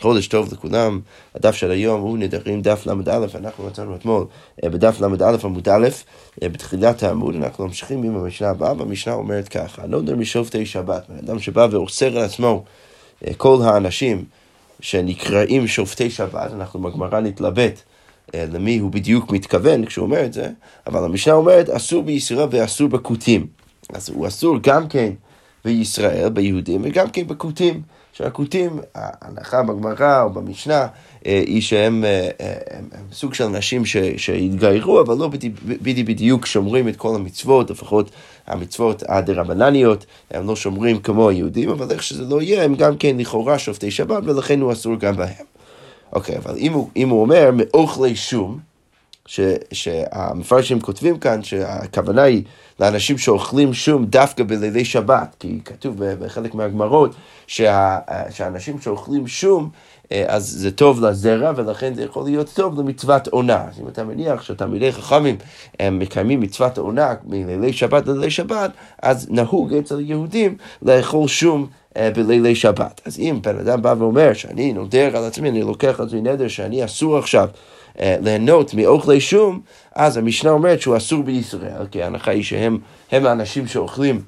חודש טוב לכולם, הדף של היום הוא נדרים דף ל"א, אנחנו מצאנו אתמול בדף ל"א עמוד א', בתחילת העמוד, אנחנו ממשיכים עם המשנה הבאה, והמשנה אומרת ככה, נודר משופטי שבת, אדם שבא ואוסר על עצמו כל האנשים שנקראים שופטי שבת, אנחנו בגמרא נתלבט למי הוא בדיוק מתכוון כשהוא אומר את זה, אבל המשנה אומרת אסור בישראל ואסור בכותים. אז הוא אסור גם כן בישראל, ביהודים, וגם כן בכותים. שהכותים, ההנחה בגמרא או במשנה, אה, היא שהם אה, אה, הם, הם סוג של אנשים שהתגיירו, אבל לא בדיוק, בדיוק שומרים את כל המצוות, לפחות המצוות הדרבנניות, הם לא שומרים כמו היהודים, אבל איך שזה לא יהיה, הם גם כן לכאורה שופטי שבת, ולכן הוא אסור גם בהם. אוקיי, אבל אם הוא, אם הוא אומר מאוכלי שום, ש, שהמפרשים כותבים כאן שהכוונה היא לאנשים שאוכלים שום דווקא בלילי שבת, כי כתוב בחלק מהגמרות שה, שאנשים שאוכלים שום אה, אז זה טוב לזרע ולכן זה יכול להיות טוב למצוות עונה. אז אם אתה מניח שתלמידי חכמים הם מקיימים מצוות עונה מלילי שבת ללילי שבת, אז נהוג אצל יהודים לאכול שום אה, בלילי שבת. אז אם בן אדם בא ואומר שאני נודר על עצמי, אני לוקח על עצמי נדר שאני אסור עכשיו ליהנות מאוכלי שום, אז המשנה אומרת שהוא אסור בישראל, כי ההנחה היא שהם האנשים שאוכלים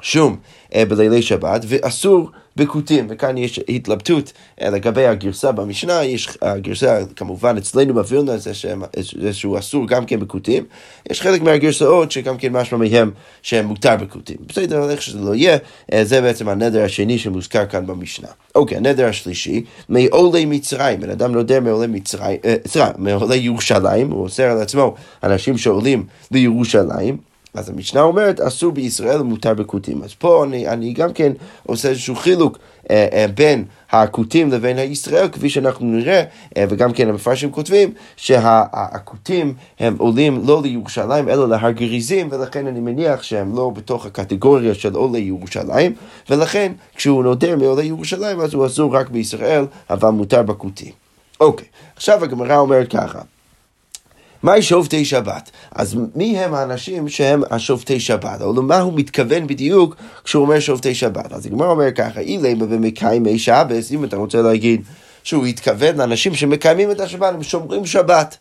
שום אה, בלילי שבת, ואסור בכותים, וכאן יש התלבטות אה, לגבי הגרסה במשנה, יש הגרסה כמובן אצלנו בווילנה זה, זה שהוא אסור גם כן בכותים, יש חלק מהגרסאות שגם כן משמע מהם שהם מותר בכותים. בסדר, איך שזה לא יהיה, אה, זה בעצם הנדר השני שמוזכר כאן במשנה. אוקיי, הנדר השלישי, מעולי מצרים, בן אדם נודר מעולי מצרים, סליחה, מעולי ירושלים, הוא אוסר על עצמו אנשים שעולים לירושלים. אז המשנה אומרת, אסור בישראל ומותר בכותים. אז פה אני, אני גם כן עושה איזשהו חילוק אה, אה, בין הכותים לבין הישראל, כפי שאנחנו נראה, אה, וגם כן המפרשים כותבים, שהכותים הם עולים לא לירושלים, אלא להר גריזים, ולכן אני מניח שהם לא בתוך הקטגוריה של עולי ירושלים, ולכן כשהוא נודר מעולי ירושלים, אז הוא אסור רק בישראל, אבל מותר בכותים. אוקיי, עכשיו הגמרא אומרת ככה. מהי שופטי שבת? אז מי הם האנשים שהם השופטי שבת? או למה הוא מתכוון בדיוק כשהוא אומר שופטי שבת? אז הגמרא אומר ככה, אילמה במקיימי שבס, אם אתה רוצה להגיד שהוא התכוון לאנשים שמקיימים את השבת, הם שומרים שבת.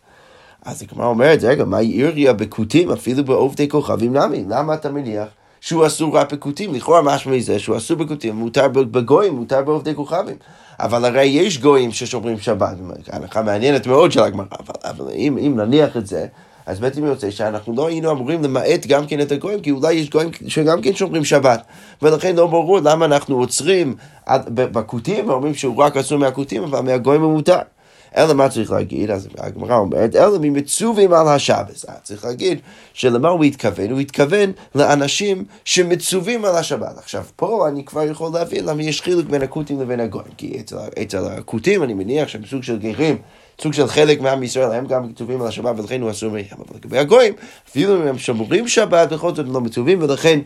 אז הגמרא אומרת, רגע, מה עיריה בכותים אפילו בעובדי כוכבים נמי? למה אתה מניח? שהוא אסור רק בכותים, לכאורה משמע מזה שהוא אסור בכותים, מותר בגויים, מותר בעובדי כוכבים. אבל הרי יש גויים ששומרים שבת, הנחה מעניינת מאוד של הגמרא, אבל, אבל אם, אם נניח את זה, אז בעצם יוצא שאנחנו לא היינו אמורים למעט גם כן את הגויים, כי אולי יש גויים שגם כן שומרים שבת, ולכן לא ברור למה אנחנו עוצרים בכותים ואומרים שהוא רק אסור מהכותים, אבל מהגויים הוא מותר. אלא מה צריך להגיד? אז הגמרא אומרת, אלא ממצווים על השבס. צריך להגיד שלמה הוא התכוון? הוא התכוון לאנשים שמצווים על השבת. עכשיו, פה אני כבר יכול להבין למה יש חילוק בין הכותים לבין הגויים. כי אצל, אצל הכותים אני מניח שהם סוג של גרים. סוג של חלק מעם ישראל, הם גם מצווים על השבת ולכן הוא אסור מהם. אבל לגבי הגויים, אפילו אם הם שומרים שבת, בכל זאת הם לא מצווים ולכן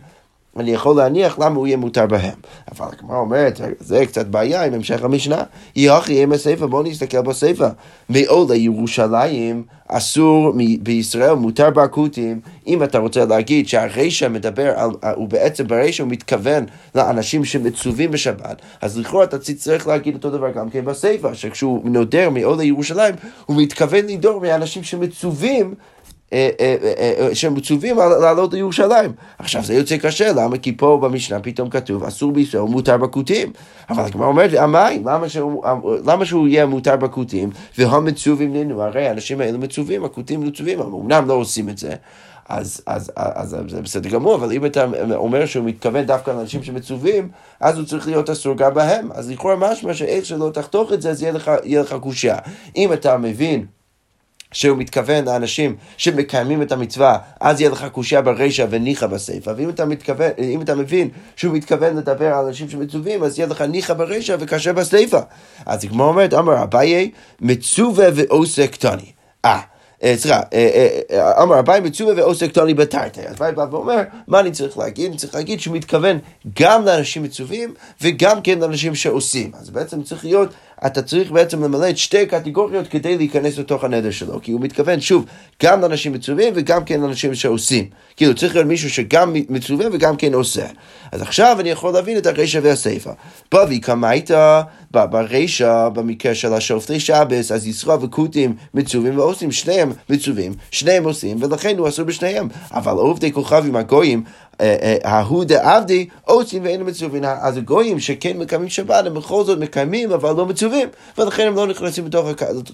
אני יכול להניח למה הוא יהיה מותר בהם. אבל הגמרא אומרת, זה קצת בעיה עם המשך המשנה. יהי הכי עם הספר, בואו נסתכל בספר. מעולה ירושלים אסור בישראל, מותר באקוטים. אם אתה רוצה להגיד שהרישא מדבר על, הוא בעצם ברישא הוא מתכוון לאנשים שמצווים בשבת, אז לכאורה אתה צריך להגיד אותו דבר גם כן בספר, שכשהוא נודר מעולה ירושלים, הוא מתכוון לדור מאנשים שמצווים אה, אה, אה, שהם מצווים לעלות לירושלים. עכשיו זה יוצא קשה, למה? כי פה במשנה פתאום כתוב אסור בישראל, מותר בכותים. אבל הגמרא אומרת, עמי, למה שהוא, יהיה מותר בכותים? והמצווים לנו, הרי האנשים האלה מצווים, הכותים מצווים, הם אמנם לא עושים את זה. אז, אז, אז, אז זה בסדר גמור, אבל אם אתה אומר שהוא מתכוון דווקא לאנשים שמצווים, אז הוא צריך להיות אסור גם בהם. אז לכאורה משמע שאיך שלא תחתוך את זה, אז יהיה לך קושייה. אם אתה מבין שהוא מתכוון לאנשים שמקיימים את המצווה, אז יהיה לך קושייה ברישא וניחא בסיפא. ואם אתה, מתכוון, אתה מבין שהוא מתכוון לדבר על אנשים שמצווים, אז יהיה לך ניחא ברישא וקשה בסיפא. אז כמו אומרת, אמר אביי, מצווה ועוסק קטני. אה. אה סליחה, אה, אה, אמר אביי מצווה ועוסק קטני בתרתי. אז אביי בא ואומר, מה אני צריך להגיד? אני צריך להגיד שהוא מתכוון גם לאנשים מצווים וגם כן לאנשים שעושים. אז בעצם צריך להיות אתה צריך בעצם למלא את שתי קטגוריות כדי להיכנס לתוך הנדר שלו, כי הוא מתכוון, שוב, גם לאנשים מצווים וגם כן לאנשים שעושים. כאילו, צריך להיות מישהו שגם מצווה וגם כן עושה. אז עכשיו אני יכול להבין את הרישא והסיפא. בבי קמית ברישא, במקרה של השופטי שבס, אז ישראל וכותים מצווים ועושים, שניהם מצווים, שניהם עושים, ולכן הוא אסור בשניהם. אבל עובדי כוכבים הגויים, ההוא דעבדי עושים ואין מצווים. אז הגויים שכן מקיימים שבת, הם בכל זאת מקיימים, אבל לא מצווים, ולכן הם לא נכנסים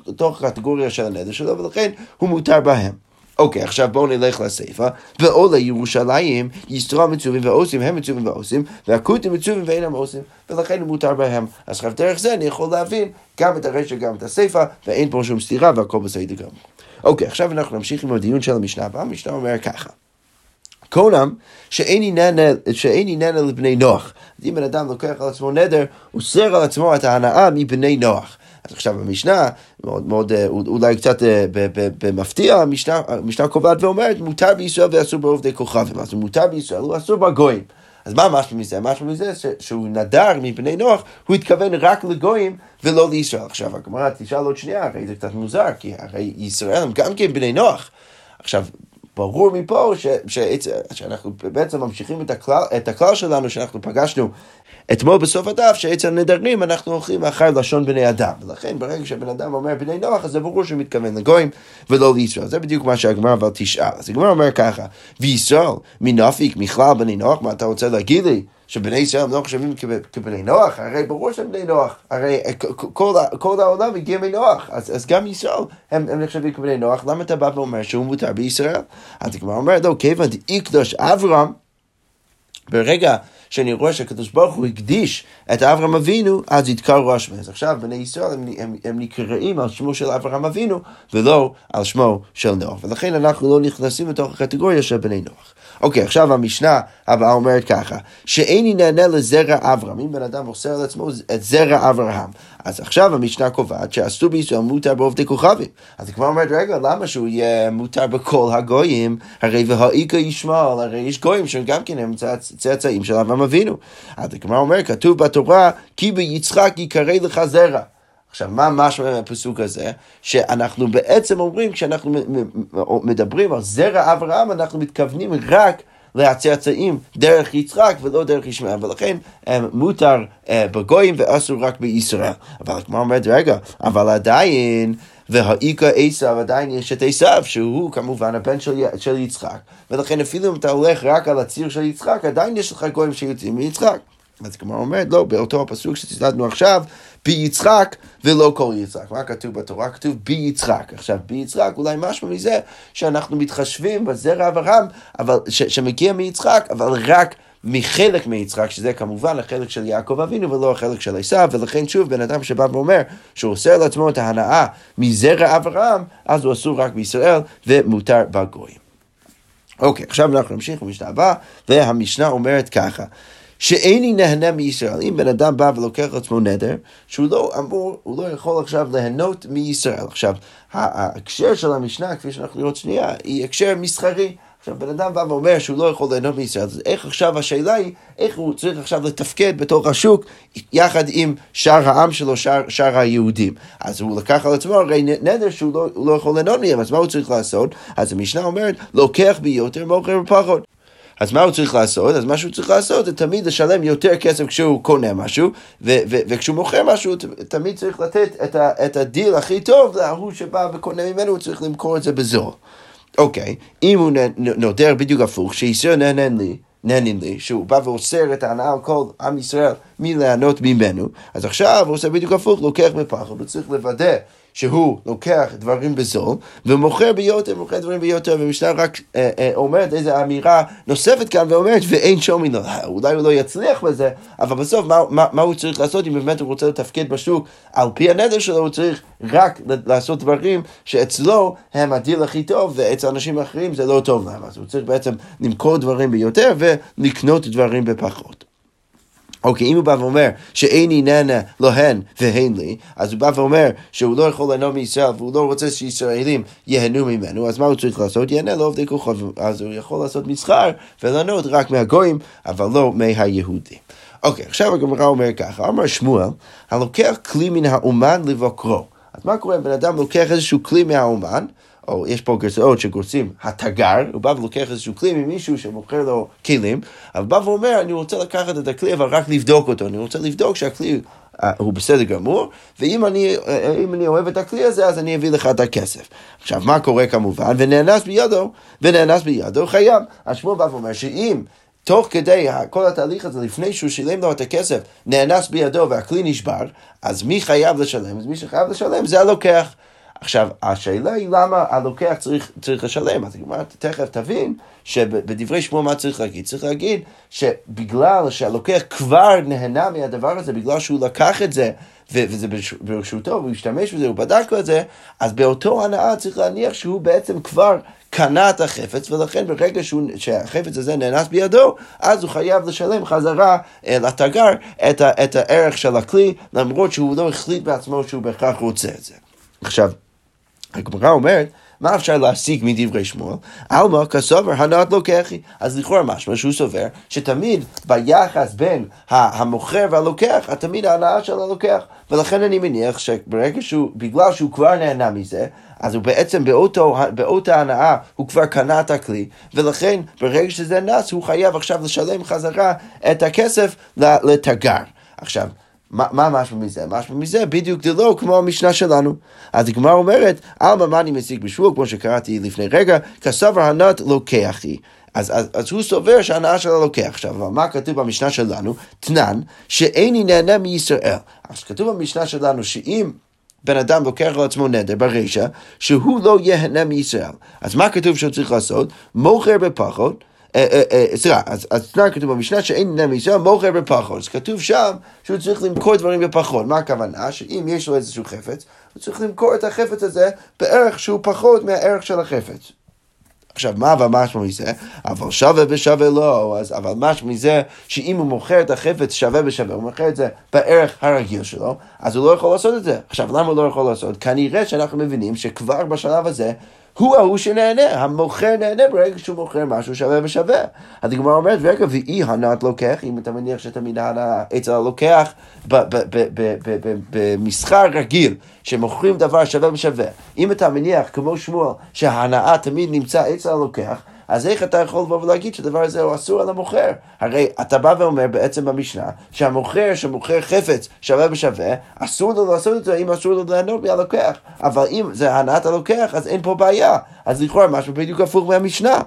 לתוך הקטגוריה של הנדר שלו, ולכן הוא מותר בהם. אוקיי, okay, עכשיו בואו נלך לסיפא. ועולה ירושלים, ישרה מצווים ועושים, הם מצווים ועושים, והכותים מצווים ואינם עושים, ולכן הוא מותר בהם. אז עכשיו דרך זה אני יכול להבין גם את הרשע, גם את הסיפא, ואין פה שום סתירה והכל בסדר גמור. אוקיי, okay, עכשיו אנחנו נמשיך עם הדיון של המשנה הבאה, המשנה אומר ככה. קונם שאין עניין לבני נוח. אז אם בן אדם לוקח על עצמו נדר, הוא סר על עצמו את ההנאה מבני נוח. אז עכשיו במשנה, מאוד מאוד, אה, אולי קצת אה, במפתיע, המשנה, המשנה קובעת ואומרת, מותר בישראל ואסור בעובדי כוכבים. אז מותר בישראל, הוא אסור בגויים. אז מה משהו מזה? משהו מזה שהוא נדר מבני נוח, הוא התכוון רק לגויים ולא לישראל. עכשיו הגמרא תשאל עוד שנייה, הרי זה קצת מוזר, כי הרי ישראל הם גם כן בני נוח. עכשיו, ברור מפה ש, ש, שאנחנו בעצם ממשיכים את הכלל, את הכלל שלנו שאנחנו פגשנו אתמול בסוף הדף, שאצל נדרים אנחנו הולכים אחר לשון בני אדם. ולכן ברגע שבן אדם אומר בני נוח, אז זה ברור שהוא מתכוון לגויים ולא לישראל. זה בדיוק מה שהגמרא אבל תשאל. אז הגמרא אומר ככה, וישראל מנפיק מכלל בני נוח, מה אתה רוצה להגיד לי? שבני ישראל לא נחשבים כבני נוח, הרי ברור שהם בני נוח, הרי כל, כל העולם הגיע מנוח, אז, אז גם ישראל הם, הם נחשבים כבני נוח, למה אתה בא ואומר שהוא מותר בישראל? אז הגמרא אומרת, לא, כיוון דאיקדוש אברהם, ברגע שאני רואה שהקדוש ברוך הוא הקדיש את אברהם אבינו, אז יתקר ראש אז עכשיו בני ישראל הם, הם, הם נקראים על שמו של אברהם אבינו, ולא על שמו של נוח. ולכן אנחנו לא נכנסים לתוך הקטגוריה של בני נוח. אוקיי, עכשיו המשנה הבאה אומרת ככה, שאיני נהנה לזרע אברהם, אם בן אדם עושה על עצמו את זרע אברהם, אז עכשיו המשנה קובעת שאסור בישראל מותר בעובדי כוכבים. אז היא כבר אומרת, רגע, למה שהוא יהיה מותר בכל הגויים? הרי והאיכא ישמעאל, הרי יש גויים שהם גם כן הם צאצאים של אברהם אבינו. אז היא כבר אומרת, כתוב בתורה, כי ביצחק יקרא לך זרע. עכשיו, מה משמע מהפסוק הזה? שאנחנו בעצם אומרים, כשאנחנו מדברים על זרע אברהם, אנחנו מתכוונים רק להצאצאים דרך יצחק ולא דרך ישמעאל, ולכן הם מותר אה, בגויים ואסור רק בישראל. אבל כמו אומרת, רגע, אבל עדיין... והאיכא עשיו, עדיין יש את עשיו, שהוא כמובן הבן של, של יצחק. ולכן אפילו אם אתה הולך רק על הציר של יצחק, עדיין יש לך גויים שיוצאים מיצחק. אז כמו אומרת, לא, באותו הפסוק שציטטנו עכשיו, בי יצחק ולא כל יצחק. מה כתוב בתורה? כתוב בי יצחק. עכשיו, בי יצחק, אולי משהו מזה שאנחנו מתחשבים בזרע אברהם, אבל, ש, שמגיע מיצחק, אבל רק מחלק מיצחק, שזה כמובן החלק של יעקב אבינו ולא החלק של עשיו, ולכן שוב, בן אדם שבא ואומר שהוא עושה לעצמו את ההנאה מזרע אברהם, אז הוא אסור רק בישראל ומותר בגויים. אוקיי, עכשיו אנחנו נמשיך במשנה הבאה, והמשנה אומרת ככה. שאיני נהנה מישראל. אם בן אדם בא ולוקח לעצמו נדר, שהוא לא אמור, הוא לא יכול עכשיו ליהנות מישראל. עכשיו, ההקשר של המשנה, כפי שאנחנו נראות שנייה, היא הקשר מסחרי. עכשיו, בן אדם בא ואומר שהוא לא יכול ליהנות מישראל, אז איך עכשיו השאלה היא, איך הוא צריך עכשיו לתפקד בתוך השוק יחד עם שאר העם שלו, שאר, שאר היהודים. אז הוא לקח על עצמו הרי נדר שהוא לא, לא יכול ליהנות מהם, אז מה הוא צריך לעשות? אז המשנה אומרת, לוקח ביותר, מוכר בפחות. אז מה הוא צריך לעשות? אז מה שהוא צריך לעשות זה תמיד לשלם יותר כסף כשהוא קונה משהו, ו- ו- וכשהוא מוכר משהו, תמיד צריך לתת את, ה- את הדיל הכי טוב להוא שבא וקונה ממנו, הוא צריך למכור את זה בזול. אוקיי, אם הוא נודר בדיוק הפוך, שישראל נהנן לי, נהנים לי, שהוא בא ואוסר את ההנאה על כל עם ישראל מליהנות ממנו, אז עכשיו הוא עושה בדיוק הפוך, לוקח בפחות, הוא צריך לוודא שהוא לוקח דברים בזול ומוכר ביותר, מוכר דברים ביותר, ומשנה רק אה, אה, אומרת איזו אמירה נוספת כאן ואומרת ואין שומין לו, אולי הוא לא יצליח בזה, אבל בסוף מה, מה, מה הוא צריך לעשות אם באמת הוא רוצה לתפקד בשוק? על פי הנדר שלו, הוא צריך רק לעשות דברים שאצלו הם הדיל הכי טוב ואצל אנשים אחרים זה לא טוב להם, אז הוא צריך בעצם למכור דברים ביותר ולקנות דברים בפחות. אוקיי, אם הוא בא ואומר שאיני נהנה לא הן והן לי, אז הוא בא ואומר שהוא לא יכול ליהנות מישראל והוא לא רוצה שישראלים ייהנו ממנו, אז מה הוא צריך לעשות? ייהנה לעובדי כוחות, אז הוא יכול לעשות מסחר וליהנות רק מהגויים, אבל לא מהיהודים. אוקיי, עכשיו הגמרא אומר ככה, אמר שמואל, הלוקח כלי מן האומן לבקרו. אז מה קורה אם בן אדם לוקח איזשהו כלי מהאומן, או יש פה גרסאות שגורסים התגר, הוא בא ולוקח איזשהו כלי ממישהו שמוכר לו כלים, אבל בא ואומר, אני רוצה לקחת את הכלי, אבל רק לבדוק אותו, אני רוצה לבדוק שהכלי אה, הוא בסדר גמור, ואם אני, אה, אני אוהב את הכלי הזה, אז אני אביא לך את הכסף. עכשיו, מה קורה כמובן? ונאנס בידו, ונאנס בידו חייב. אז שמואל בא ואומר שאם תוך כדי כל התהליך הזה, לפני שהוא שילם לו את הכסף, נאנס בידו והכלי נשבר, אז מי חייב לשלם? אז מי שחייב לשלם זה הלוקח. עכשיו, השאלה היא למה הלוקח צריך, צריך לשלם. אז הגמרא תכף תבין שבדברי שמוע מה צריך להגיד? צריך להגיד שבגלל שהלוקח כבר נהנה מהדבר הזה, בגלל שהוא לקח את זה, וזה ברשותו, והוא השתמש בזה, הוא בדק את זה, אז באותו הנאה צריך להניח שהוא בעצם כבר קנה את החפץ, ולכן ברגע שהוא, שהחפץ הזה נאנס בידו, אז הוא חייב לשלם חזרה אה, לתגר את, ה, את הערך של הכלי, למרות שהוא לא החליט בעצמו שהוא בהכרח רוצה את זה. עכשיו, הגמרא אומרת, מה אפשר להסיק מדברי שמואל? עלמא כסובר הנעת לוקחי. אז לכאורה משמע שהוא סובר שתמיד ביחס בין המוכר והלוקח, תמיד ההנאה של הלוקח. ולכן אני מניח שברגע שהוא, בגלל שהוא כבר נהנה מזה, אז הוא בעצם באותו, באותה הנאה הוא כבר קנה את הכלי, ולכן ברגע שזה נס הוא חייב עכשיו לשלם חזרה את הכסף לתגר. עכשיו, מה משמע מזה? משמע מזה בדיוק דלא כמו המשנה שלנו. אז הגמרא אומרת, עלמא מה אני משיג בשבוע, כמו שקראתי לפני רגע, כסבר הנת לוקחי. אז, אז, אז הוא סובר שהנאה שלו לוקח. עכשיו, אבל מה כתוב במשנה שלנו? תנן, שאיני נהנה מישראל. אז כתוב במשנה שלנו שאם בן אדם לוקח על עצמו נדר ברישא, שהוא לא ייהנה מישראל. אז מה כתוב שהוא צריך לעשות? מוכר בפחות. אה, אה, אה, סליחה, אז תנאי כתוב במשנה שאין עניין מישראל מוכר בפחות. אז כתוב שם שהוא צריך למכור דברים בפחות. מה הכוונה? שאם יש לו איזשהו חפץ, הוא צריך למכור את החפץ הזה בערך שהוא פחות מהערך של החפץ. עכשיו, מה אבל משמע מזה? אבל שווה בשווה לא, אז אבל משמע מזה שאם הוא מוכר את החפץ שווה בשווה, הוא מוכר את זה בערך הרגיל שלו, אז הוא לא יכול לעשות את זה. עכשיו, למה הוא לא יכול לעשות? כנראה שאנחנו מבינים שכבר בשלב הזה הוא ההוא שנהנה, המוכר נהנה ברגע שהוא מוכר משהו שווה ושווה. אז הגמרא אומרת, רגע, ואי הנעת לוקח, אם אתה מניח שתמיד ההנאה אצל הלוקח במסחר רגיל, שמוכרים דבר שווה ושווה. אם אתה מניח, כמו שמואל, שההנאה תמיד נמצא אצל הלוקח, אז איך אתה יכול לבוא ולהגיד שהדבר הזה הוא אסור על המוכר? הרי אתה בא ואומר בעצם במשנה שהמוכר שמוכר חפץ שווה בשווה, אסור לו לעשות את זה אם אסור לו ליהנות מהלוקח. אבל אם זה הנעת הלוקח, אז אין פה בעיה. אז לכאורה משהו בדיוק הפוך מהמשנה.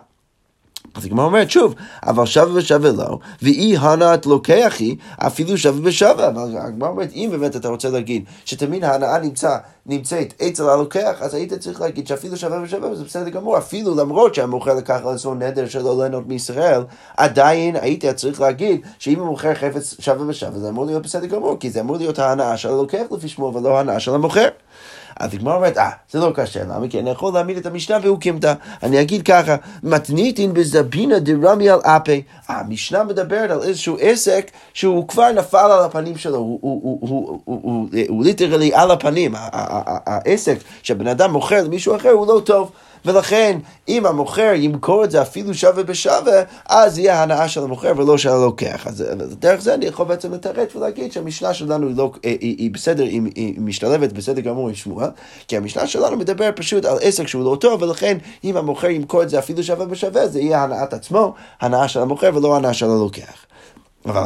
אז הגמרא אומרת שוב, אבל שווה ושווה לא, ואי הנעת לוקחי, אפילו שווה בשווה. אבל הגמרא אומרת, אם באמת אתה רוצה להגיד שתמיד ההנאה נמצא, נמצאת אצל הלוקח, אז היית צריך להגיד שאפילו שווה ושווה, וזה בסדר גמור, אפילו למרות שהמוכר לקח על עצמו נדר שלא ליהנות מישראל, עדיין היית צריך להגיד שאם הוא מוכר חפץ שווה ושווה, זה אמור להיות בסדר גמור, כי זה אמור להיות ההנאה של הלוקח לפי שמו, ולא ההנאה של המוכר. אז הגמרא אומרת, אה, זה לא קשה, למה? כי אני יכול להעמיד את המשנה והוא קימתה. אני אגיד ככה, מתניתין בזבינה דרמי על אפי. המשנה מדברת על איזשהו עסק שהוא כבר נפל על הפנים שלו, הוא ליטרלי על הפנים. העסק שבן אדם מוכר למישהו אחר הוא לא טוב. ולכן, אם המוכר ימכור את זה אפילו שווה בשווה, אז יהיה הנאה של המוכר ולא של הלוקח. אז דרך זה אני יכול בעצם לתרץ ולהגיד שהמשנה שלנו היא, לא, היא, היא, היא בסדר, היא, היא משתלבת בסדר גמור עם שמועה, כי המשנה שלנו מדבר פשוט על עסק שהוא לא טוב, ולכן אם המוכר ימכור את זה אפילו שווה בשווה, זה יהיה הנאת עצמו, הנאה של המוכר ולא הנאה של הלוקח. אבל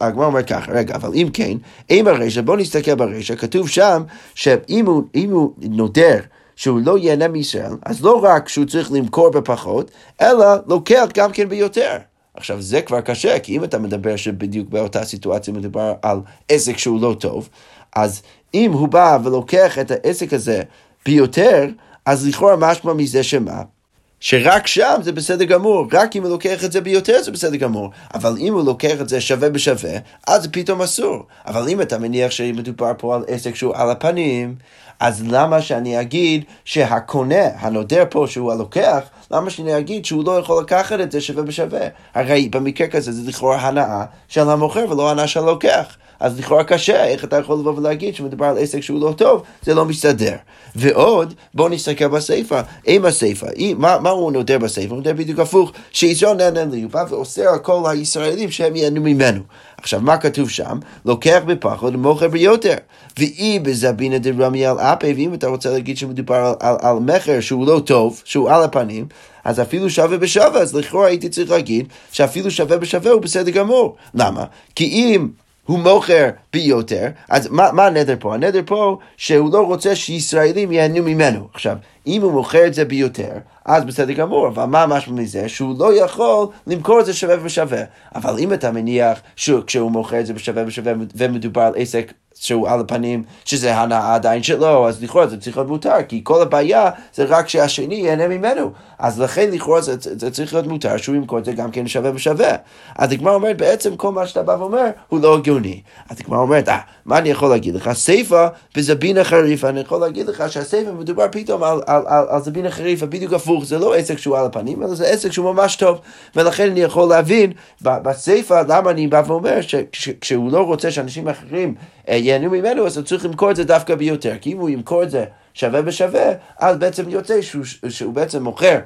הגמרא אומר ככה, רגע, אבל אם כן, אם הרשע, בואו נסתכל ברשע, כתוב שם שאם הוא, הוא נודר שהוא לא ייהנה מישראל, אז לא רק שהוא צריך למכור בפחות, אלא לוקח גם כן ביותר. עכשיו זה כבר קשה, כי אם אתה מדבר שבדיוק באותה סיטואציה מדובר על עסק שהוא לא טוב, אז אם הוא בא ולוקח את העסק הזה ביותר, אז לכאורה משמע מזה שמה? שרק שם זה בסדר גמור, רק אם הוא לוקח את זה ביותר זה בסדר גמור, אבל אם הוא לוקח את זה שווה בשווה, אז פתאום אסור. אבל אם אתה מניח שמדובר פה על עסק שהוא על הפנים, אז למה שאני אגיד שהקונה, הנודר פה שהוא הלוקח, למה שאני אגיד שהוא לא יכול לקחת את זה שווה בשווה? הרי במקרה כזה זה לכאורה הנאה של המוכר ולא הנאה של הלוקח. אז לכאורה קשה, איך אתה יכול לבוא ולהגיד שמדובר על עסק שהוא לא טוב, זה לא מסתדר. ועוד, בואו נסתכל בסיפא, עם הסיפא, מה, מה הוא נודר בסיפא? הוא נודר בדיוק הפוך, שישראל נהנה לי, הוא בא ואוסר על כל הישראלים שהם ייהנו ממנו. עכשיו, מה כתוב שם? לוקח בפחד ומוכר ביותר. ואי בזבינה דרמי על אפי, ואם אתה רוצה להגיד שמדובר על, על, על מכר שהוא לא טוב, שהוא על הפנים, אז אפילו שווה בשווה, אז לכאורה הייתי צריך להגיד שאפילו שווה בשווה הוא בסדר גמור. למה? כי אם הוא מוכר ביותר, אז מה, מה הנדר פה? הנדר פה שהוא לא רוצה שישראלים ייהנו ממנו. עכשיו, אם הוא מוכר את זה ביותר, אז בסדר גמור, אבל מה משמע מזה? שהוא לא יכול למכור את זה שווה בשווה. אבל אם אתה מניח שכשהוא מוכר את זה בשווה בשווה ומדובר על עסק שהוא על הפנים, שזה הנאה עדיין שלו, אז לכאורה זה צריך להיות מותר, כי כל הבעיה זה רק שהשני ייהנה ממנו. אז לכן לכאורה זה, זה, צריך להיות מותר שהוא ימכור את זה גם כן שווה בשווה. אז הגמרא אומרת, בעצם כל מה שאתה בא ואומר הוא לא הגיוני. אז הגמרא אומרת, אה, מה אני יכול להגיד לך? סיפא בזבינה חריפה, אני יכול להגיד לך שהסיפא מדובר פתאום על, על, על, על זבינה חריפה בדיוק הפוך, זה לא עסק שהוא על הפנים, אלא זה עסק שהוא ממש טוב. ולכן אני יכול להבין בסיפא למה אני בא ואומר שכשהוא לא רוצה שאנשים אחרים אה, ייהנו ממנו, אז הוא צריך למכור את זה דווקא ביותר. כי אם הוא ימכור את זה שווה בשווה, אז בעצם יוצא שהוא, שהוא בעצם מוכר.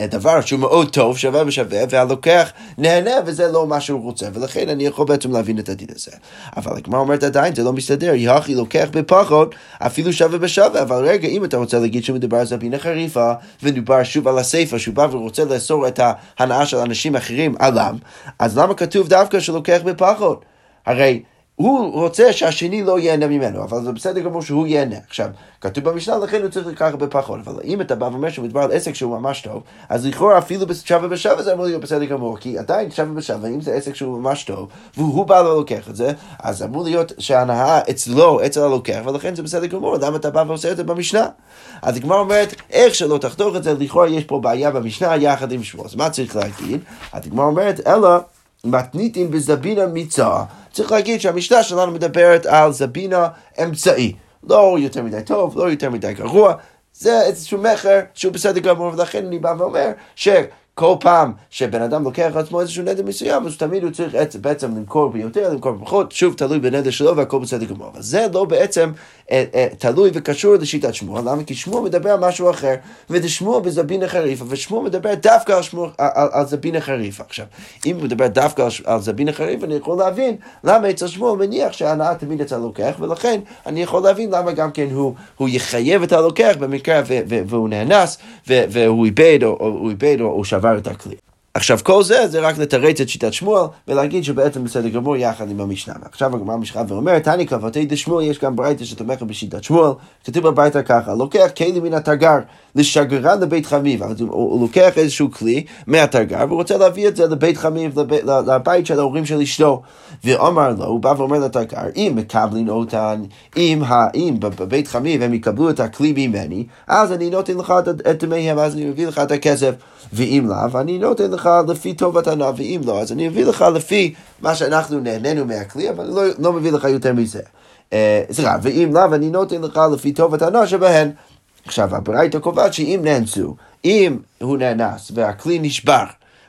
דבר שהוא מאוד טוב, שווה ושווה, והלוקח נהנה וזה לא מה שהוא רוצה, ולכן אני יכול בעצם להבין את הדין הזה. אבל הגמרא אומרת עדיין, זה לא מסתדר, יחי לוקח בפחות, אפילו שווה בשווה, אבל רגע, אם אתה רוצה להגיד שמדובר על זבינה חריפה, ודובר שוב על הסיפה, שהוא בא ורוצה לאסור את ההנאה של אנשים אחרים עליו, אז למה כתוב דווקא שלוקח בפחות? הרי הוא רוצה שהשני לא ייהנה ממנו, אבל זה בסדר גמור שהוא ייהנה. עכשיו, כתוב במשנה, לכן הוא צריך לקחת בפחות. אבל אם אתה בא ואומר שמדובר על עסק שהוא ממש טוב, אז לכאורה אפילו בשווה בשווה זה אמור להיות בסדר גמור, כי עדיין שווה בשווה, אם זה עסק שהוא ממש טוב, והוא בא ולוקח את זה, אז אמור להיות שההנאה אצלו, אצל הלוקח, ולכן זה בסדר גמור, למה אתה בא ועושה את זה במשנה? אז הגמרא אומרת, איך שלא תחתוך את זה, לכאורה יש פה בעיה במשנה יחד עם שמו. אז מה צריך להגיד? אז הגמרא אומרת, אלא מתניתים בזבינה מיצה. צריך להגיד שהמשנה שלנו מדברת על זבינה אמצעי. לא יותר מדי טוב, לא יותר מדי גרוע. זה איזשהו מכר שהוא בסדר גמור, ולכן אני בא ואומר ש... כל פעם שבן אדם לוקח לעצמו איזשהו נדר מסוים, אז תמיד הוא צריך בעצם למכור ביותר, למכור בפחות, שוב תלוי בנדר שלו והכל בסדר גמור. אבל זה לא בעצם אה, אה, תלוי וקשור לשיטת שמוע, למה? כי שמוע מדבר על משהו אחר, ושמוע בזבינה חריפה, ושמוע מדבר דווקא על, שמוע, על, על, על זבינה חריפה. עכשיו, אם הוא מדבר דווקא על, על זבינה חריפה, אני יכול להבין למה אצל שמוע מניח שההנאה תמיד אצל הלוקח, ולכן אני יכול להבין למה גם כן הוא, הוא יחייב את הלוקח במקרה ו, ו, והוא נאנס, ו, והוא איבד או, או, או, איבד, או, או שבר את הכלי. עכשיו כל זה זה רק לתרץ את שיטת שמואל ולהגיד שבעצם בסדר גמור יחד עם המשנה. עכשיו הגמרא משחה ואומרת, תני כבתי דשמואל יש גם ברייתא שתומכת בשיטת שמואל, כתוב בברייתא ככה, לוקח כלי מן התגר לשגרן לבית חמיב, הוא לוקח איזשהו כלי מהתגר והוא רוצה להביא את זה לבית חמיב, לבית של ההורים של אשתו. ואומר לו, הוא בא ואומר לתגר, אם מקבלים אותן, אם, אם בבית חמיב הם יקבלו את הכלי ממני, אז אני נותן לך את דמיהם, אז אני מביא לך את הכסף. ואם לאו, אני נותן לך לפי טובת הנאה, ואם לא, אז אני אביא לך לפי מה שאנחנו נהנינו מהכלי, אבל אני לא, לא מביא לך יותר מזה. סליחה, ואם לאו, אני נותן לך לפי טובת הנאה שבהן. עכשיו, הברייתא קובעת שאם נאנסו, אם הוא נאנס והכלי נשבר,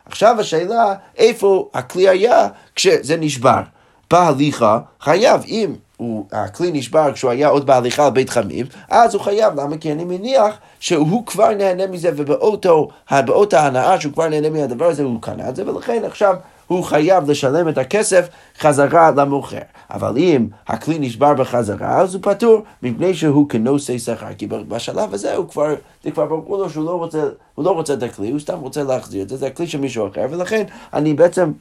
עכשיו השאלה, איפה הכלי היה כשזה נשבר? בהליכה חייב, אם הוא, הכלי נשבר כשהוא היה עוד בהליכה על בית חמים, אז הוא חייב, למה? כי אני מניח שהוא כבר נהנה מזה, ובאותו, באותה הנאה שהוא כבר נהנה מהדבר הזה, הוא קנה את זה, ולכן עכשיו הוא חייב לשלם את הכסף חזרה למוכר. אבל אם הכלי נשבר בחזרה, אז הוא פטור, מפני שהוא כנושא שכר. כי בשלב הזה הוא כבר, זה כבר ברור לו שהוא לא רוצה, הוא לא רוצה את הכלי, הוא סתם רוצה להחזיר את זה, זה הכלי של מישהו אחר, ולכן אני בעצם...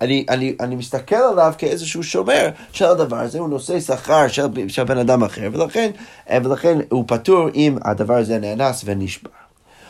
אני, אני, אני מסתכל עליו כאיזשהו שומר של הדבר הזה, הוא נושא שכר של, של בן אדם אחר, ולכן, ולכן הוא פטור אם הדבר הזה נאנס ונשבר.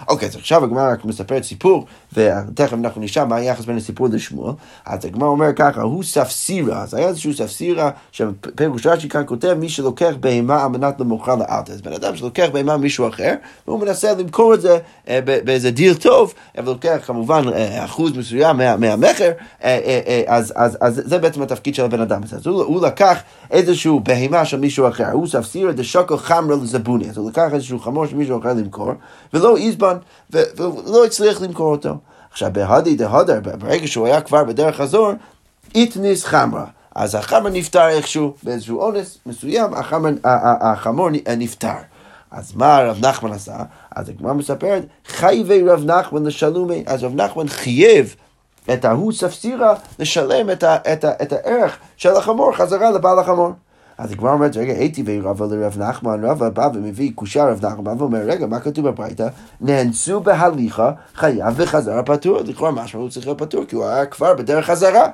אוקיי, אז עכשיו הגמרא רק מספרת סיפור, ותכף אנחנו נשאל מה היחס בין הסיפור לשמואל. אז הגמרא אומר ככה, הוא ספסירה, אז היה איזשהו ספסירה, שפירוש רש"י כאן כותב, מי שלוקח בהמה על מנת למוכר לאלתר. אז בן אדם שלוקח בהמה ממישהו אחר, והוא מנסה למכור את זה אה, באיזה דיל טוב, אבל לוקח כמובן אה, אחוז מסוים מה, מהמכר, אה, אז, זה בעצם התפקיד של הבן אדם. אז הוא, הוא לקח איזשהו בהמה של מישהו אחר, הוא ספסירה דשוקו חמרה לזבוני, אז הוא לקח איזשהו חמור של מישהו אחר למכור, ולא איזבן, ולא הצליח למכור אותו. עכשיו, בהדי דהדר, ברגע שהוא היה כבר בדרך חזור, איתניס חמרה. אז החמר נפטר איכשהו, באיזשהו אונס מסוים, החמר, החמור נפטר. אז מה רב נחמן עשה? אז הגמרא מספרת, חייבי רב נחמן לשלומי, אז רב נחמן חייב את ההוא ספסירה לשלם את, ה, את, ה, את הערך של החמור חזרה לבעל החמור. אז הגמרא אומרת, רגע, הייתי ורבא לרב נחמן, רבא בא ומביא קושה רב נחמן, ואומר, רגע, מה כתוב בברייתא? נאנסו בהליכה, חייב וחזר פטור. לכאורה משמע הוא צריך להיות פטור, כי הוא היה כבר בדרך חזרה.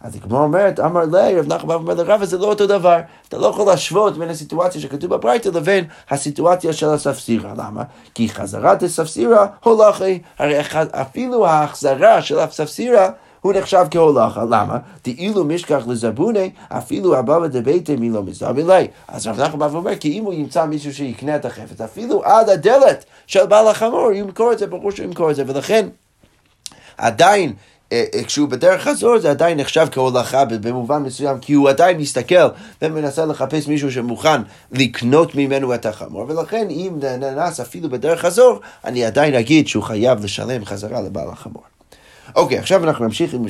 אז הגמרא אומרת, אמר לי, רב נחמן אומר לרבא, זה לא אותו דבר. אתה לא יכול להשוות בין הסיטואציה שכתוב בברייתא לבין הסיטואציה של הספסירה. למה? כי חזרת הספסירה הולכי. הרי אפילו ההחזרה של הספסירה הוא נחשב כהולכה, למה? דאילו משכח לזבוני, אפילו הבבא דביתא מלא מזבין לי. אז רב נחמן בא ואומר, כי אם הוא ימצא מישהו שיקנה את החפץ, אפילו עד הדלת של בעל החמור, הוא ימכור את זה, ברור שהוא ימכור את זה, ולכן עדיין אה, אה, כשהוא בדרך חזור זה עדיין נחשב כהולכה במובן מסוים, כי הוא עדיין מסתכל ומנסה לחפש מישהו שמוכן לקנות ממנו את החמור, ולכן אם ננס אפילו בדרך חזור, אני עדיין אגיד שהוא חייב לשלם חזרה לבעל החמור. אוקיי, עכשיו אנחנו נמשיך עם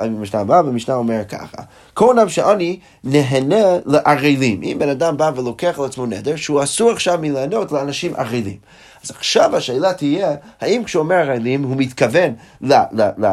המשנה הבאה, והמשנה אומר ככה: כל שאני נהנה לערלים. אם בן אדם בא ולוקח על עצמו נדר, שהוא אסור עכשיו מלענות לאנשים ערלים. אז עכשיו השאלה תהיה, האם כשהוא אומר ערלים הוא מתכוון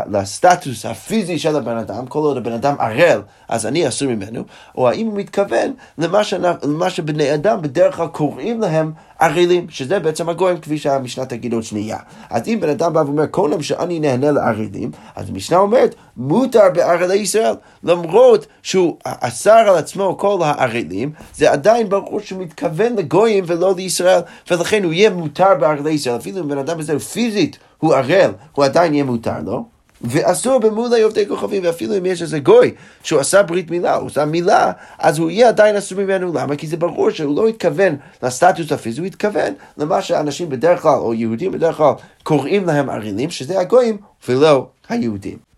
לסטטוס הפיזי של הבן אדם, כל עוד הבן אדם ערל, אז אני אסור ממנו, או האם הוא מתכוון למה, שנה, למה שבני אדם בדרך כלל קוראים להם ערלים, שזה בעצם הגויים כפי שהמשנה תגיד עוד שנייה. אז אם בן אדם בא ואומר, כל יום שאני נהנה לערלים, אז המשנה אומרת, מותר בערלי ישראל, למרות שהוא אסר על עצמו כל הערלים, זה עדיין ברור שהוא מתכוון לגויים ולא לישראל, ולכן הוא יהיה מותר בערלי ישראל, אפילו אם בן אדם הזה פיזית הוא ערל, הוא עדיין יהיה מותר לו. ואסור במולי עובדי כוכבים, ואפילו אם יש איזה גוי שהוא עשה ברית מילה, הוא עשה מילה, אז הוא יהיה עדיין אסור ממנו. למה? כי זה ברור שהוא לא התכוון לסטטוס הפיזי, הוא התכוון למה שאנשים בדרך כלל, או יהודים בדרך כלל, קוראים להם ערילים, שזה הגויים ולא היהודים.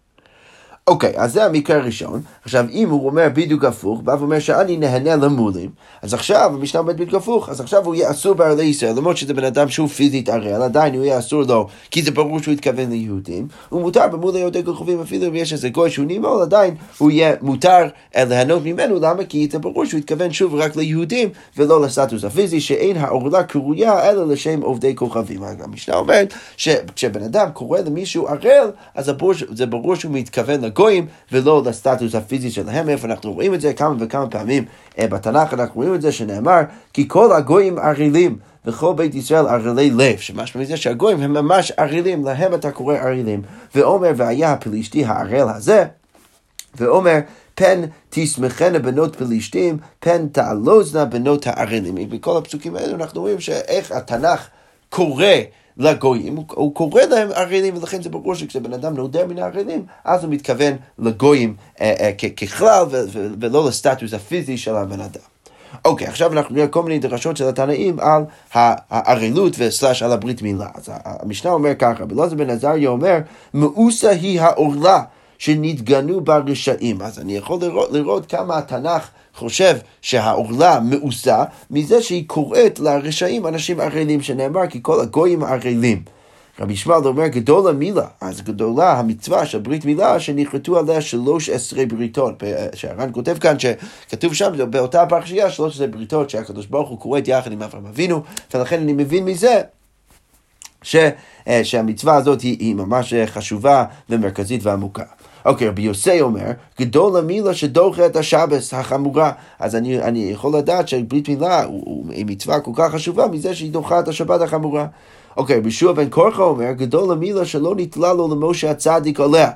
אוקיי, אז זה המקרה הראשון. עכשיו, אם הוא אומר בדיוק הפוך, בא ואומר שאני נהנה למולים, אז עכשיו המשנה עומד בדיוק הפוך, אז עכשיו הוא יהיה אסור בערלי ישראל, למרות שזה בן אדם שהוא פיזית ערל, עדיין הוא יהיה אסור לו, כי זה ברור שהוא התכוון ליהודים, הוא מותר במולי יהודי כוכבים, אפילו אם יש איזה גוי שהוא נימול, עדיין הוא יהיה מותר ליהנות ממנו, למה? כי זה ברור שהוא התכוון שוב רק ליהודים, ולא לסטטוס הפיזי, שאין העורלה קרויה אלא לשם עובדי כוכבים. המשנה אומרת שכשבן אדם קורא למישהו ערל, אז זה ברור שהוא מתכוון לגויים ולא לסטטוס הפיזי שלהם, איפה אנחנו רואים את זה כמה וכמה פעמים אה, בתנ"ך, אנחנו רואים את זה שנאמר, כי כל הגויים ערלים. וכל בית ישראל ערלי לב, שמשמע מזה שהגויים הם ממש ערלים, להם אתה קורא ערלים. ואומר, והיה הפלישתי הערל הזה, ואומר, פן תשמחנה בנות פלישתים, פן תעלוזנה בנות הערלים. בכל הפסוקים האלו אנחנו רואים שאיך התנ"ך קורא לגויים, הוא, הוא קורא להם ערלים, ולכן זה ברור שכשבן אדם נודר מן הערלים, אז הוא מתכוון לגויים אה, אה, ככלל, ו, ו, ולא לסטטוס הפיזי של הבן אדם. אוקיי, עכשיו אנחנו נראה כל מיני דרשות של התנאים על הערלות וסלש על הברית מילה. אז המשנה אומר ככה, בלעזר בן עזריה אומר, מאוסה היא העורלה. שנתגנו בה רשעים. אז אני יכול לראות, לראות כמה התנ"ך חושב שהעורלה מאוסה מזה שהיא קוראת לרשעים אנשים ערלים, שנאמר כי כל הגויים ערלים. רבי ישמעאל אומר גדול המילה, אז גדולה המצווה של ברית מילה שנכרתו עליה שלוש עשרה בריתות, שהר"ן כותב כאן שכתוב שם באותה פרשייה שלוש עשרה בריתות שהקדוש ברוך הוא קוראת יחד עם אברהם אבינו, ולכן אני מבין מזה ש, אה, שהמצווה הזאת היא, היא ממש חשובה ומרכזית ועמוקה. אוקיי, רבי יוסי אומר, גדול המילה שדוחה את השבס החמורה. אז אני, אני יכול לדעת שברית מילה היא מצווה כל כך חשובה מזה שהיא דוחה את השבת החמורה. אוקיי, רבי שוע בן קורחה אומר, גדול המילה שלא נתלה לו למשה הצדיק עליה.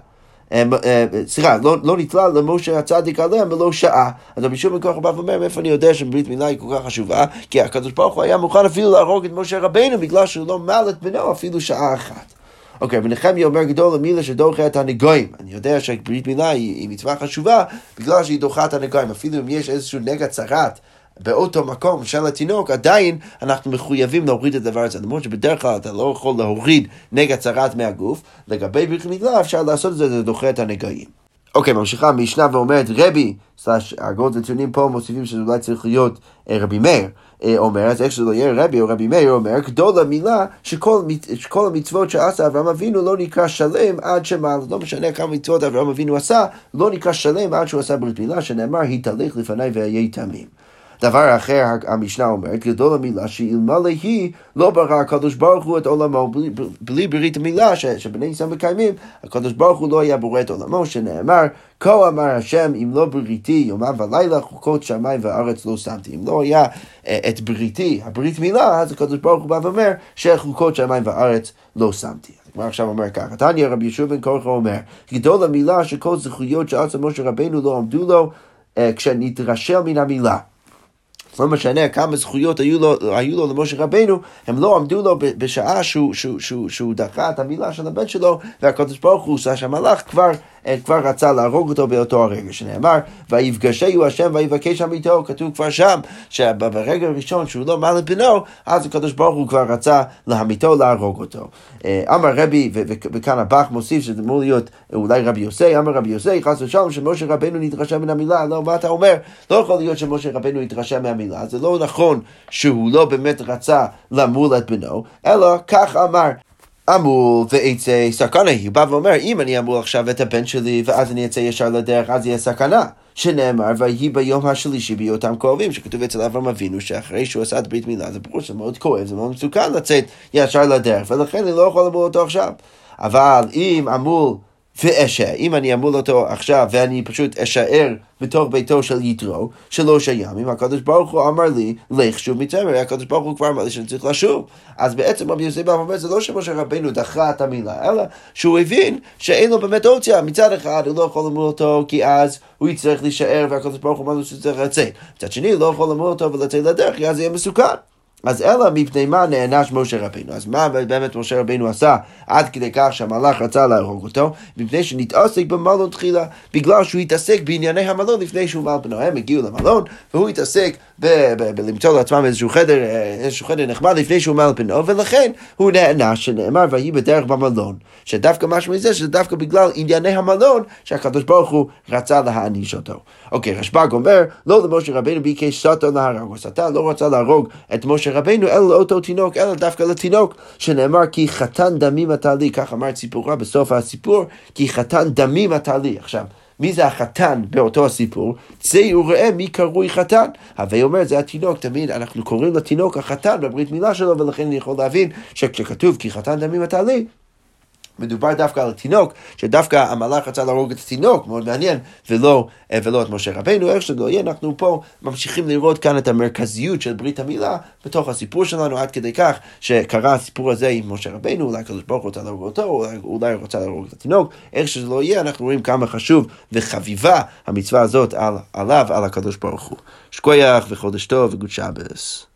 אה, אה, סליחה, לא, לא נתלה למשה הצדיק עליה מלא שעה. אז רבי שוב מכוח הבא ואומר, מאיפה אני יודע שברית מילה היא כל כך חשובה? כי הקדוש ברוך הוא היה מוכן אפילו להרוג את משה רבינו בגלל שהוא לא מל את בנו אפילו שעה אחת. אוקיי, ונחמיה אומר גדול המילה שדוחה את הנגויים. אני יודע שברית מילה היא, היא מצווה חשובה בגלל שהיא דוחה את הנגויים. אפילו אם יש איזשהו נגע צרת באותו מקום של התינוק, עדיין אנחנו מחויבים להוריד את הדבר הזה. למרות שבדרך כלל אתה לא יכול להוריד נגע צרת מהגוף, לגבי ברית מילה אפשר לעשות את זה, זה דוחה את הנגעים. אוקיי, ממשיכה המשנה ואומרת, רבי, סלש, הגות נתונים פה מוסיפים שזה אולי צריך להיות אה, רבי מאיר. אה, אומר, אז איך שזה לא יהיה רבי או רבי מאיר אומר, גדול המילה שכל, שכל המצוות שעשה אברהם אבינו לא נקרא שלם עד שמעל, לא משנה כמה מצוות אברהם אבינו עשה, לא נקרא שלם עד שהוא עשה ברית מילה, שנאמר, התהלך לפניי ואהיה תמים. דבר אחר, המשנה אומרת, גדול המילה שאלמלא היא לא ברא הקדוש ברוך הוא את עולמו בלי, בלי ברית המילה ש, שבני ישראל מקיימים, הקדוש ברוך הוא לא היה בורא את עולמו, שנאמר, כה אמר השם אם לא בריתי יומם ולילה חוקות שמיים וארץ לא שמתי. אם לא היה אה, את בריתי, הברית מילה, אז הקדוש ברוך הוא בא ואומר שחוקות שמיים וארץ לא שמתי. כבר עכשיו אומר ככה, תניא רבי ישוע בן קורחה אומר, גדול המילה שכל זכויות שעשה משה רבנו לא עמדו לו אה, כשנתרשל מן המילה. לא משנה כמה זכויות היו לו, היו לו למשה רבנו, הם לא עמדו לו בשעה שהוא, שהוא, שהוא, שהוא דחה את המילה של הבן שלו, והקדוש ברוך הוא, שהמלאך כבר כבר רצה להרוג אותו באותו הרגע, שנאמר, ויפגשהו השם ויבקש עמיתו, כתוב כבר שם, שברגע הראשון שהוא לא מעל את בנו, אז הקדוש ברוך הוא כבר רצה להמיתו, להרוג אותו. אה, אמר רבי, וכאן הבח מוסיף שזה אמור להיות אולי רבי יוסי, אמר רבי יוסי, חס ושלום, שמשה רבנו נתרשם מן המילה, לא, מה אתה אומר? לא יכול להיות שמשה רבנו יתרשם מהמילה, זה לא נכון שהוא לא באמת רצה למול את בנו, אלא כך אמר. אמור ואצא סכנה היא. הוא בא ואומר, אם אני אמור עכשיו את הבן שלי ואז אני אצא ישר לדרך, אז יהיה סכנה. שנאמר, ויהי ביום השלישי בהיותם כואבים, שכתוב אצל אברהם אבינו, שאחרי שהוא עשה את ברית מילה, זה ברור שזה מאוד כואב, זה מאוד מסוכן לצאת ישר לדרך, ולכן אני לא יכול למול אותו עכשיו. אבל אם אמור ואשע, אם אני אמול אותו עכשיו ואני פשוט אשאר בתוך ביתו של יתרו שלושה ימים, הקדוש ברוך הוא אמר לי, לך שוב מצמר, הקדוש ברוך הוא כבר אמר לי שאני צריך לשוב. אז בעצם רבי יוסי בא ואומר, זה לא שמשה רבנו דחה את המילה, אלא שהוא הבין שאין לו באמת אופציה. מצד אחד הוא לא יכול למול אותו כי אז הוא יצטרך להישאר והקדוש ברוך הוא אמר לו שצריך לצאת. מצד שני הוא לא יכול למול אותו ולצאת לדרך כי אז יהיה מסוכן. אז אלא מפני מה נענש משה רבינו. אז מה באמת משה רבינו עשה עד כדי כך שהמלאך רצה להרוג אותו? מפני שנתעסק במלון תחילה, בגלל שהוא התעסק בענייני המלון לפני שהוא מעל פנו. הם הגיעו למלון, והוא התעסק בלמצוא לעצמם איזשהו חדר, איזשהו חדר נחמד לפני שהוא מעל פנו, ולכן הוא נענש, שנאמר ויהי בדרך במלון. שדווקא משהו מזה, שזה דווקא בגלל ענייני המלון, שהקדוש ברוך הוא רצה להעניש אותו. אוקיי, רשב"ג אומר, לא למשה רבינו ביקש סטו להרוג, השטן לא רצה להרוג את משה רבינו, אלא לאותו תינוק, אלא דווקא לתינוק, שנאמר כי חתן דמים אתה לי, כך אמר ציפורה בסוף הסיפור, כי חתן דמים אתה לי. עכשיו, מי זה החתן באותו הסיפור? צא וראה מי קרוי חתן. הווי אומר, זה התינוק, תמיד אנחנו קוראים לתינוק החתן בברית מילה שלו, ולכן אני יכול להבין שכשכתוב כי חתן דמים אתה לי, מדובר דווקא על התינוק, שדווקא המלאך רצה להרוג את התינוק, מאוד מעניין, ולא, אה, ולא את משה רבנו, איך שלא יהיה, אנחנו פה ממשיכים לראות כאן את המרכזיות של ברית המילה בתוך הסיפור שלנו, עד כדי כך שקרה הסיפור הזה עם משה רבנו, אולי הקדוש ברוך הוא רוצה להרוג אותו, אולי, אולי הוא רוצה להרוג את התינוק, איך שזה לא יהיה, אנחנו רואים כמה חשוב וחביבה המצווה הזאת על, עליו, על הקדוש ברוך הוא. שקוייך וחודש טוב וגוד שבס.